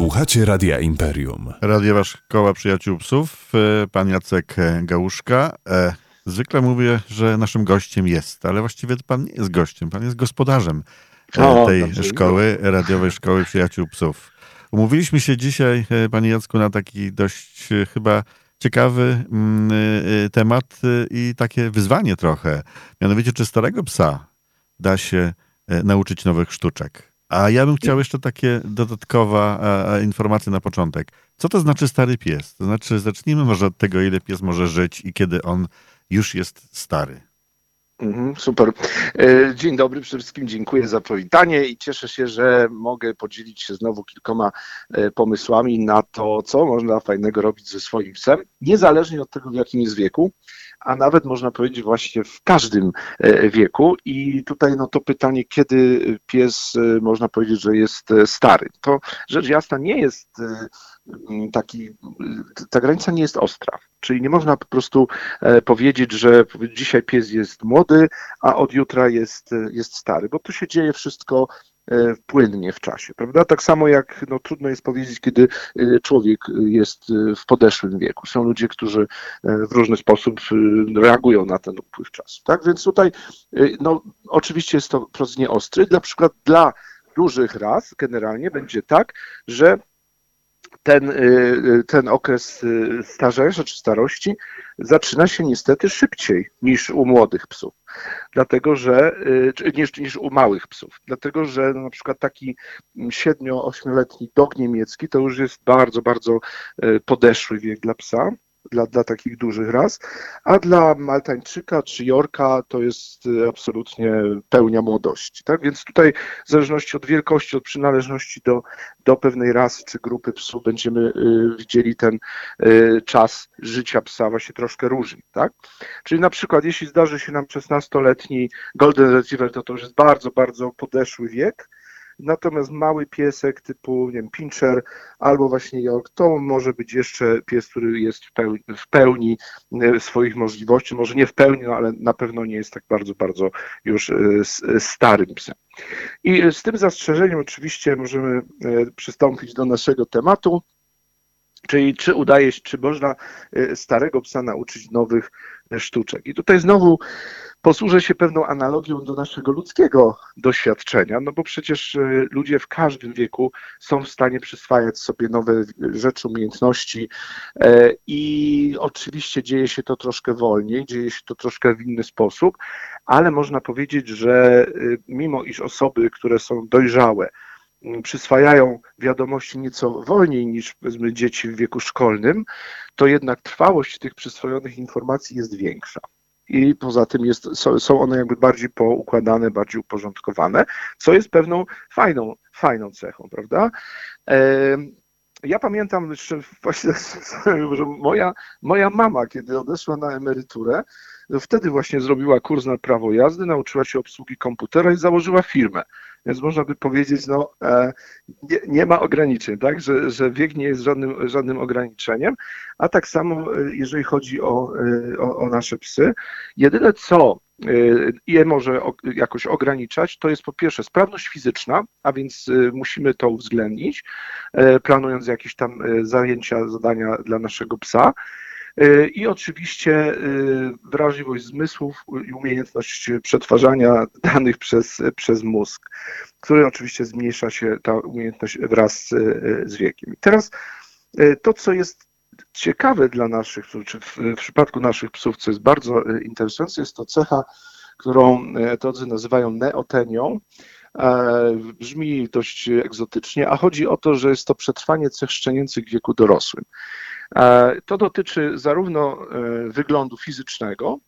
Słuchacie Radia Imperium. Radiowa Szkoła Przyjaciół Psów, e, pan Jacek Gałuszka. E, zwykle mówię, że naszym gościem jest, ale właściwie pan nie jest gościem, pan jest gospodarzem e, O, tej dobrze. szkoły, Radiowej Szkoły Przyjaciół Psów. Umówiliśmy się dzisiaj, panie Jacku, na taki dość chyba ciekawy mm, temat i takie wyzwanie trochę. Mianowicie, czy starego psa da się nauczyć nowych sztuczek? A ja bym chciał jeszcze takie dodatkowa e, e, informacja na początek. Co to znaczy stary pies? To znaczy, zacznijmy może od tego, ile pies może żyć i kiedy on już jest stary. Mhm, Super. E, Dzień dobry, przede wszystkim dziękuję za powitanie i cieszę się, że mogę podzielić się znowu kilkoma pomysłami na to, co można fajnego robić ze swoim psem, niezależnie od tego, w jakim jest wieku, a nawet można powiedzieć właśnie w każdym e, wieku. I tutaj no to pytanie, kiedy pies e, można powiedzieć, że jest e, stary. To rzecz jasna nie jest taki, ta granica nie jest ostra. Czyli nie można po prostu powiedzieć, że dzisiaj pies jest młody, a od jutra jest, jest stary, bo to się dzieje wszystko płynnie w czasie, prawda? Tak samo jak no, trudno jest powiedzieć, kiedy e, człowiek jest e, w podeszłym wieku. Są ludzie, którzy e, w różny sposób e, reagują na ten upływ czasu, tak? Więc tutaj e, no, oczywiście jest to proces nieostry. Na przykład dla dużych ras generalnie będzie tak, że ten, y, ten okres y, starzenia czy starości zaczyna się niestety szybciej niż u młodych psów. Dlatego, że y, niż, niż u małych psów. Dlatego, że no, na przykład taki 7-8-letni dog niemiecki to już jest bardzo, bardzo y, podeszły wiek dla psa. Dla, dla takich dużych ras, a dla Maltańczyka czy Jorka to jest y, absolutnie pełnia młodości. Tak? Więc tutaj w zależności od wielkości, od przynależności do, do pewnej rasy czy grupy psów będziemy y, widzieli ten y, czas życia psa właśnie troszkę różni, tak? Czyli na przykład jeśli zdarzy się nam 16-letni Golden Retriever, to to już jest bardzo, bardzo podeszły wiek, natomiast mały piesek typu, nie wiem, Pinscher albo właśnie York, to może być jeszcze pies, który jest w pełni, w pełni y, swoich możliwości, może nie w pełni, no, ale na pewno nie jest tak bardzo, bardzo już y, s- starym psem. I z tym zastrzeżeniem oczywiście możemy e, przystąpić do naszego tematu, czyli czy udaje się, czy można e, starego psa nauczyć nowych e, sztuczek. I tutaj znowu posłużę się pewną analogią do naszego ludzkiego doświadczenia, no bo przecież e, ludzie w każdym wieku są w stanie przyswajać sobie nowe rzeczy, umiejętności e, i oczywiście dzieje się to troszkę wolniej, dzieje się to troszkę w inny sposób, ale można powiedzieć, że y, mimo iż osoby, które są dojrzałe, przyswajają wiadomości nieco wolniej niż powiedzmy dzieci w wieku szkolnym, to jednak trwałość tych przyswojonych informacji jest większa. I poza tym jest, są- są one jakby bardziej poukładane, bardziej uporządkowane, co jest pewną fajną, fajną cechą, prawda? Ja pamiętam jeszcze właśnie, że moja, moja mama, kiedy odeszła na emeryturę, wtedy właśnie zrobiła kurs na prawo jazdy, nauczyła się obsługi komputera i założyła firmę. Więc można by powiedzieć, no e, nie, nie ma ograniczeń, tak? że, że wiek nie jest żadnym, żadnym ograniczeniem. A tak samo, e, jeżeli chodzi o, e, o, o nasze psy, jedyne co je może jakoś ograniczać, to jest po pierwsze sprawność fizyczna, a więc e, musimy to uwzględnić, e, planując jakieś tam zajęcia, zadania dla naszego psa. I oczywiście wrażliwość zmysłów i umiejętność przetwarzania danych przez, przez mózg, który oczywiście zmniejsza się ta umiejętność wraz z, wiekiem. I teraz to, co jest ciekawe dla naszych czy w, w przypadku naszych psów, co jest bardzo e, interesujące, jest to cecha, którą etodzy nazywają neotenią. E, Brzmi dość egzotycznie, a chodzi o to, że jest to przetrwanie cech szczenięcych w wieku dorosłym. E, To dotyczy zarówno wyglądu fizycznego,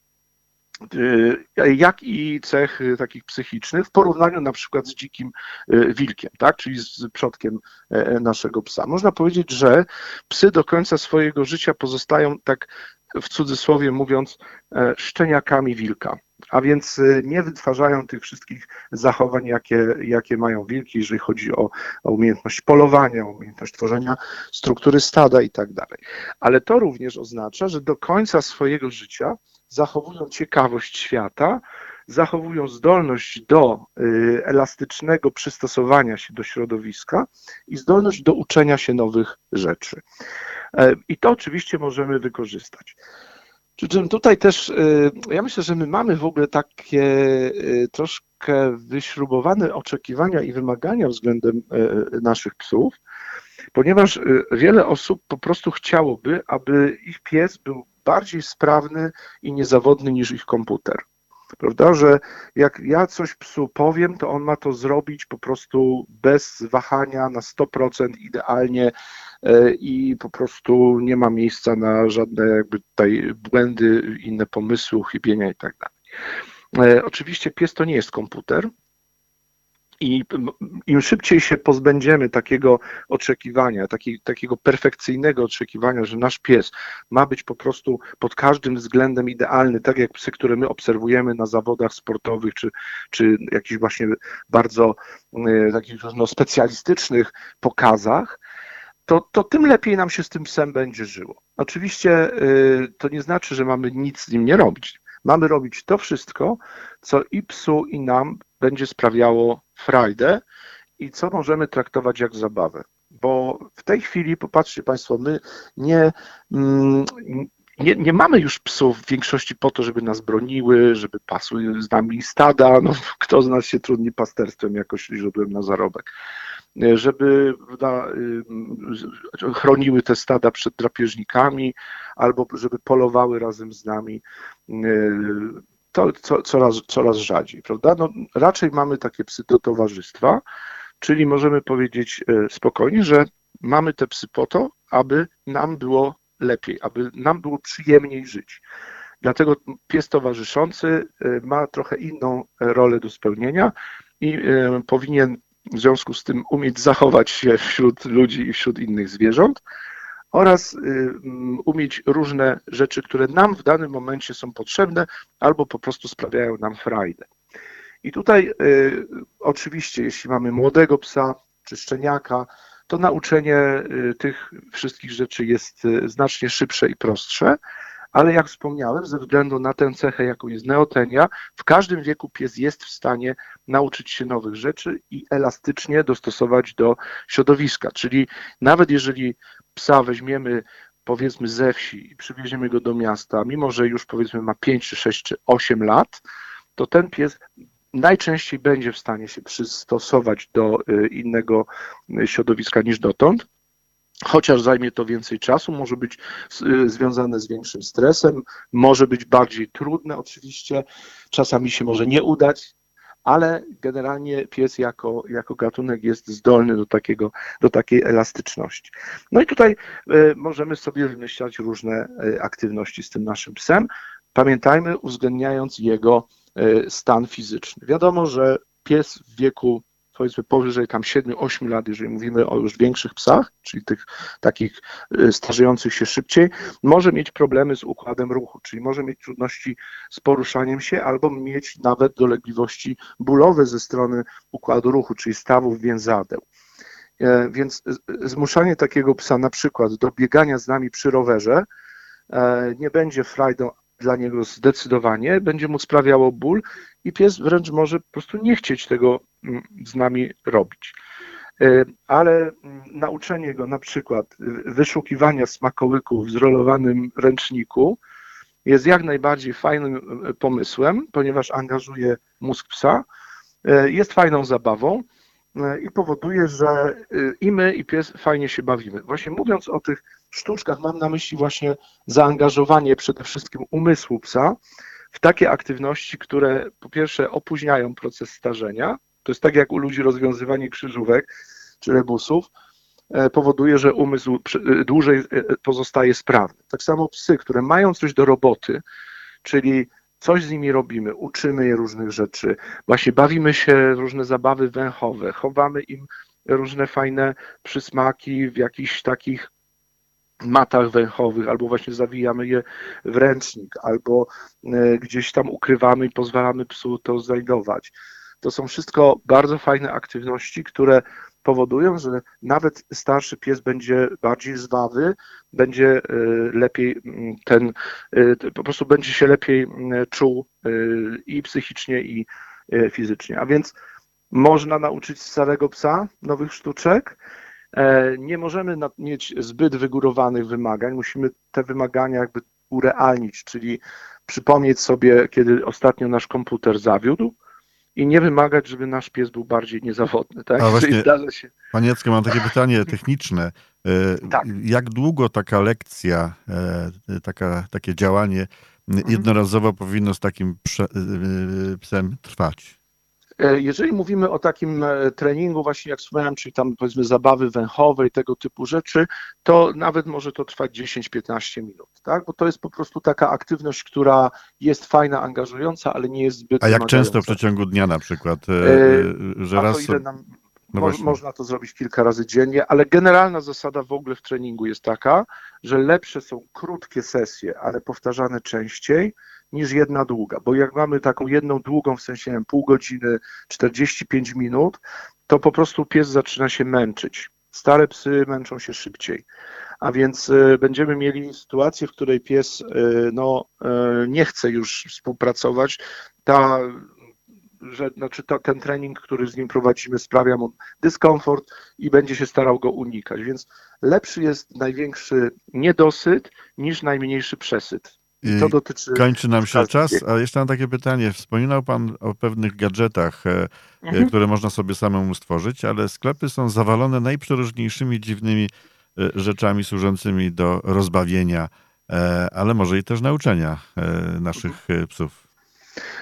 jak i cech e, takich psychicznych w porównaniu na przykład z dzikim e, wilkiem, tak? czyli z przodkiem e, naszego psa. Można powiedzieć, że psy do końca swojego życia pozostają tak w cudzysłowie mówiąc e, szczeniakami wilka. A więc e, nie wytwarzają tych wszystkich zachowań, jakie, jakie mają wilki, jeżeli chodzi o, o umiejętność polowania, umiejętność tworzenia struktury stada i tak dalej. Ale to również oznacza, że do końca swojego życia zachowują ciekawość świata, zachowują zdolność do y, elastycznego przystosowania się do środowiska i zdolność do uczenia się nowych rzeczy. E, I to oczywiście możemy wykorzystać. Przy czym tutaj też, y, ja myślę, że my mamy w ogóle takie y, troszkę wyśrubowane oczekiwania i wymagania względem naszych psów, ponieważ wiele osób po prostu chciałoby, aby ich pies był bardziej sprawny i niezawodny niż ich komputer. Prawda, że jak ja coś psu powiem, to on ma to zrobić po prostu bez wahania na 100% idealnie e, i po prostu nie ma miejsca na żadne jakby tutaj błędy, inne pomysły, chybienia i tak dalej. E, oczywiście pies to nie jest komputer, i im szybciej się pozbędziemy takiego oczekiwania, taki, takiego perfekcyjnego oczekiwania, że nasz pies ma być po prostu pod każdym względem idealny, tak jak psy, które my obserwujemy na zawodach sportowych, czy, czy jakichś właśnie bardzo y, takich no, specjalistycznych pokazach, to, to tym lepiej nam się z tym psem będzie żyło. Oczywiście y, to nie znaczy, że mamy nic z nim nie robić. Mamy robić to wszystko, co i psu, i nam będzie sprawiało frajdę i co możemy traktować jak zabawę. Bo w tej chwili, popatrzcie Państwo, my nie, mm, nie, nie mamy już psów w większości po to, żeby nas broniły, żeby pasły z nami stada. No, kto z nas się trudni pasterstwem jakoś źródłem na zarobek? Żeby chroniły te stada przed drapieżnikami, albo żeby polowały razem z nami. Y, to co, coraz, coraz rzadziej, prawda? No, raczej mamy takie psy do towarzystwa, czyli możemy powiedzieć e, spokojnie, że mamy te psy po to, aby nam było lepiej, aby nam było przyjemniej żyć. Dlatego pies towarzyszący e, ma trochę inną rolę do spełnienia i e, powinien w związku z tym umieć zachować się wśród ludzi i wśród innych zwierząt, oraz y, mm, umieć różne rzeczy, które nam w danym momencie są potrzebne albo po prostu sprawiają nam frajdę. I tutaj y, oczywiście, jeśli mamy młodego psa czy szczeniaka, to nauczenie y, tych wszystkich rzeczy jest znacznie szybsze i prostsze, ale jak wspomniałem, ze względu na tę cechę, jaką jest neotenia, w każdym wieku pies jest w stanie nauczyć się nowych rzeczy i elastycznie dostosować do środowiska. Czyli nawet jeżeli psa weźmiemy powiedzmy ze wsi i przywieziemy go do miasta, mimo że już powiedzmy ma 5 czy 6 czy 8 lat, to ten pies najczęściej będzie w stanie się przystosować do y, innego y, środowiska niż dotąd. Chociaż zajmie to więcej czasu, może być y, związane z większym stresem, może być bardziej trudne oczywiście, czasami się może nie udać, ale generalnie pies jako, jako gatunek jest zdolny do, takiego, do takiej elastyczności. No i tutaj y, możemy sobie wymyślać różne y, aktywności z tym naszym psem. Pamiętajmy, uwzględniając jego stan fizyczny. Wiadomo, że pies w wieku powiedzmy powyżej tam 7-8 lat, jeżeli mówimy o już większych psach, czyli tych takich y, starzejących się szybciej, może mieć problemy z układem ruchu, czyli może mieć trudności z poruszaniem się albo mieć nawet dolegliwości bólowe ze strony układu ruchu, czyli stawów więzadeł. E, więc zmuszanie takiego psa na przykład do biegania z nami przy rowerze e, nie będzie frajdą dla niego zdecydowanie, będzie mu sprawiało ból i pies wręcz może po prostu nie chcieć tego mm, z nami robić. E, ale mm, nauczenie go na przykład wyszukiwania smakołyków w zrolowanym ręczniku jest jak najbardziej fajnym e, pomysłem, ponieważ angażuje mózg psa, e, jest fajną zabawą i powoduje, że i my, i pies fajnie się bawimy. Właśnie mówiąc o tych sztuczkach, mam na myśli właśnie zaangażowanie przede wszystkim umysłu psa, w takie aktywności, które po pierwsze opóźniają proces starzenia, to jest tak jak u ludzi rozwiązywanie krzyżówek czy rebusów, e, powoduje, że umysł e, dłużej e, pozostaje sprawny. Tak samo psy, które mają coś do roboty, czyli coś z nimi robimy, uczymy je różnych rzeczy, właśnie bawimy się różne zabawy węchowe, chowamy im różne fajne przysmaki w jakichś takich matach węchowych, albo właśnie zawijamy je w ręcznik, albo e, gdzieś tam ukrywamy i pozwalamy psu to znajdować. To są wszystko bardzo fajne aktywności, które powodują, że nawet starszy pies będzie bardziej zwawy, będzie y, lepiej mm, ten, y, po prostu będzie się lepiej mm, czuł i psychicznie, i fizycznie. A więc można nauczyć starego psa nowych sztuczek. E, nie możemy mieć zbyt wygórowanych wymagań, musimy te wymagania jakby urealnić, czyli przypomnieć sobie, kiedy ostatnio nasz komputer zawiódł, i nie wymagać, żeby nasz pies był bardziej niezawodny. Tak? A właśnie, zdarza się. Panie Jacku, mam takie pytanie techniczne. E, tak. Jak długo taka lekcja, e, taka, takie działanie mhm. jednorazowo powinno z takim psem trwać? E, jeżeli mówimy o takim e, treningu, właśnie jak wspomniałem, czyli tam powiedzmy zabawy węchowej, tego typu rzeczy, to nawet może to trwać 10-15 minut, tak? Bo to jest po prostu taka aktywność, która jest fajna, angażująca, ale nie jest zbyt. A jak często w przeciągu dnia na przykład, e, że raz. Nam no Mo można to zrobić kilka razy dziennie, ale generalna zasada w ogóle w treningu jest taka, że lepsze są krótkie sesje, ale powtarzane częściej, niż jedna długa, bo jak mamy taką jedną długą, w sensie wiem, pół godziny, 45 minut, to po prostu pies zaczyna się męczyć. Stare psy męczą się szybciej. A więc y, będziemy mieli sytuację, w której pies y, no, y, nie chce już współpracować. Ta, że, znaczy to, ten trening, który z nim prowadzimy, sprawia mu dyskomfort i będzie się starał go unikać. Więc lepszy jest największy niedosyt niż najmniejszy przesyt. I to dotyczy. Kończy nam się czas, a jeszcze mam takie pytanie. Wspominał Pan o pewnych gadżetach, e, e, mhm. które można sobie samemu stworzyć, ale sklepy są zawalone najprzeróżniejszymi dziwnymi e, rzeczami służącymi do rozbawienia, ale może i też nauczenia naszych psów.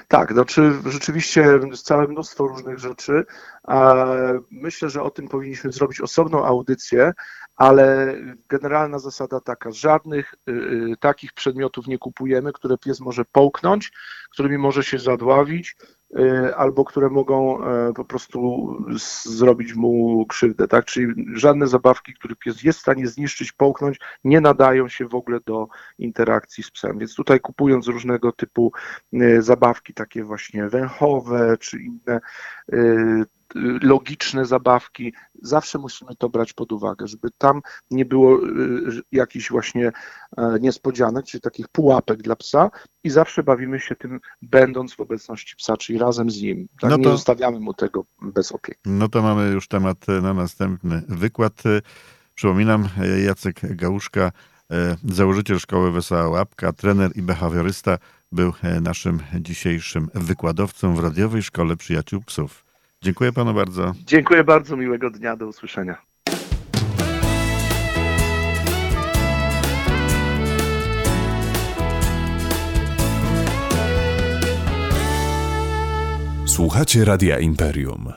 Tak, znaczy rzeczywiście całe mnóstwo różnych rzeczy. Myślę, że o tym powinniśmy zrobić osobną audycję, ale generalna zasada taka, żadnych y, y, takich przedmiotów nie kupujemy, które pies może połknąć, którymi może się zadławić, albo które mogą e, po prostu zrobić mu krzywdę, tak? Czyli żadne zabawki, które pies jest w stanie zniszczyć, połknąć, nie nadają się w ogóle do interakcji z psem. Więc tutaj kupując różnego typu zabawki, takie właśnie węchowe, czy inne logiczne zabawki, zawsze musimy to brać pod uwagę, żeby tam nie było y, jakichś właśnie e, niespodzianek, czyli takich pułapek dla psa i zawsze bawimy się tym będąc w obecności psa, czyli razem z nim. Tak? No to, nie zostawiamy mu tego bez opieki. No to mamy już temat na następny wykład. Przypominam, Jacek Gałuszka, e, założyciel Szkoły Wesoła Łapka, trener i behawiorysta, był e, naszym dzisiejszym wykładowcą w radiowej Szkole Przyjaciół Psów. Dziękuję panu bardzo. Dziękuję bardzo, miłego dnia, do usłyszenia. Słuchacie Radia Imperium.